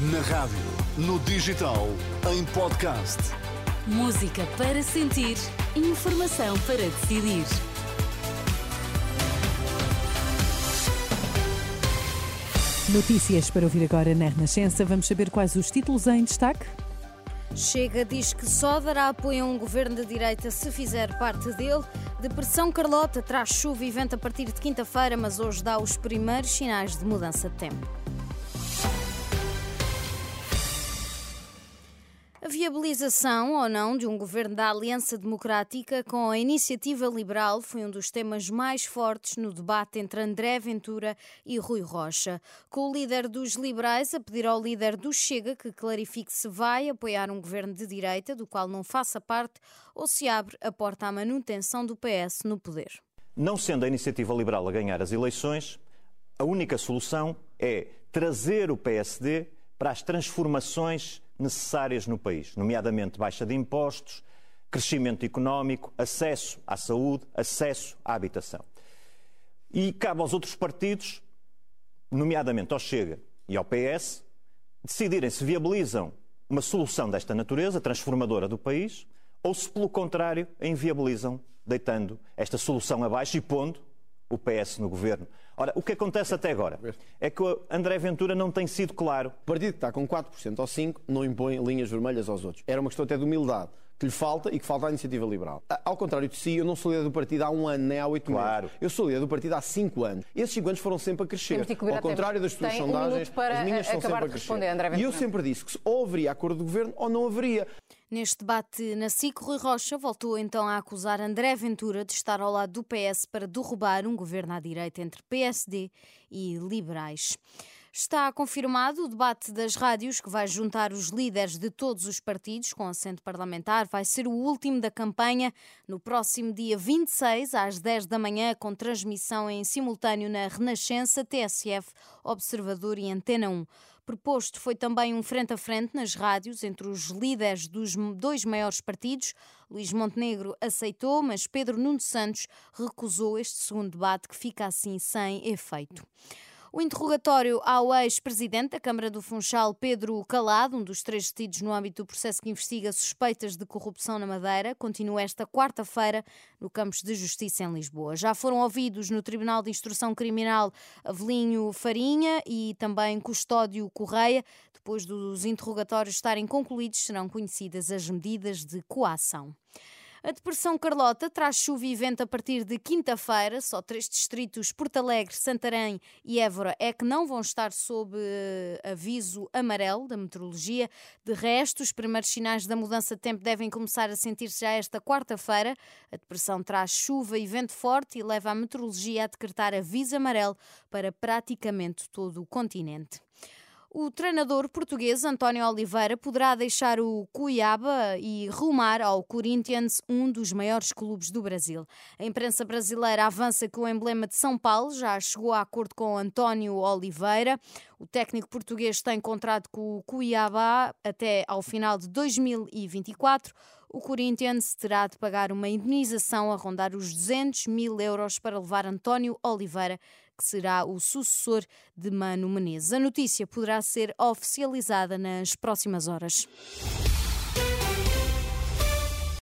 Na rádio, no digital, em podcast. Música para sentir, informação para decidir. Notícias para ouvir agora na Renascença. Vamos saber quais os títulos em destaque? Chega diz que só dará apoio a um governo de direita se fizer parte dele. Depressão Carlota traz chuva e vento a partir de quinta-feira, mas hoje dá os primeiros sinais de mudança de tempo. Viabilização ou não de um governo da Aliança Democrática com a iniciativa liberal foi um dos temas mais fortes no debate entre André Ventura e Rui Rocha. Com o líder dos liberais a pedir ao líder do Chega que clarifique se vai apoiar um governo de direita do qual não faça parte ou se abre a porta à manutenção do PS no poder. Não sendo a iniciativa liberal a ganhar as eleições, a única solução é trazer o PSD para as transformações necessárias no país, nomeadamente baixa de impostos, crescimento económico, acesso à saúde, acesso à habitação. E cabe aos outros partidos, nomeadamente ao Chega e ao PS, decidirem se viabilizam uma solução desta natureza, transformadora do país, ou se, pelo contrário, a inviabilizam, deitando esta solução abaixo e pondo o PS no governo. Ora, o que acontece até agora é que o André Ventura não tem sido claro. O partido que está com 4% ou 5% não impõe linhas vermelhas aos outros. Era uma questão até de humildade que lhe falta e que falta à iniciativa liberal. Ao contrário de si, eu não sou líder do partido há um ano, nem há oito claro. meses. Eu sou líder do partido há cinco anos. E esses cinco anos foram sempre a crescer. Ao contrário das suas sondagens, um as minhas são sempre a crescer. E eu sempre disse que ou haveria acordo de governo ou não haveria. Neste debate na SIC, Rui Rocha voltou então a acusar André Ventura de estar ao lado do PS para derrubar um governo à direita entre PSD e liberais. Está confirmado o debate das rádios, que vai juntar os líderes de todos os partidos com assento parlamentar. Vai ser o último da campanha no próximo dia 26, às 10 da manhã, com transmissão em simultâneo na Renascença, TSF, Observador e Antena 1. Proposto foi também um frente a frente nas rádios entre os líderes dos dois maiores partidos. Luís Montenegro aceitou, mas Pedro Nuno Santos recusou este segundo debate, que fica assim sem efeito. O interrogatório ao ex-presidente da Câmara do Funchal, Pedro Calado, um dos três detidos no âmbito do processo que investiga suspeitas de corrupção na Madeira, continua esta quarta-feira no Campos de Justiça em Lisboa. Já foram ouvidos no Tribunal de Instrução Criminal Avelinho Farinha e também Custódio Correia. Depois dos interrogatórios estarem concluídos, serão conhecidas as medidas de coação. A depressão Carlota traz chuva e vento a partir de quinta-feira. Só três distritos, Porto Alegre, Santarém e Évora, é que não vão estar sob uh, aviso amarelo da meteorologia. De resto, os primeiros sinais da mudança de tempo devem começar a sentir-se já esta quarta-feira. A depressão traz chuva e vento forte e leva a meteorologia a decretar aviso amarelo para praticamente todo o continente. O treinador português António Oliveira poderá deixar o Cuiaba e rumar ao Corinthians, um dos maiores clubes do Brasil. A imprensa brasileira avança que o emblema de São Paulo já chegou a acordo com António Oliveira. O técnico português tem contrato com o Cuiaba até ao final de 2024 o Corinthians terá de pagar uma indenização a rondar os 200 mil euros para levar António Oliveira, que será o sucessor de Mano Menezes. A notícia poderá ser oficializada nas próximas horas.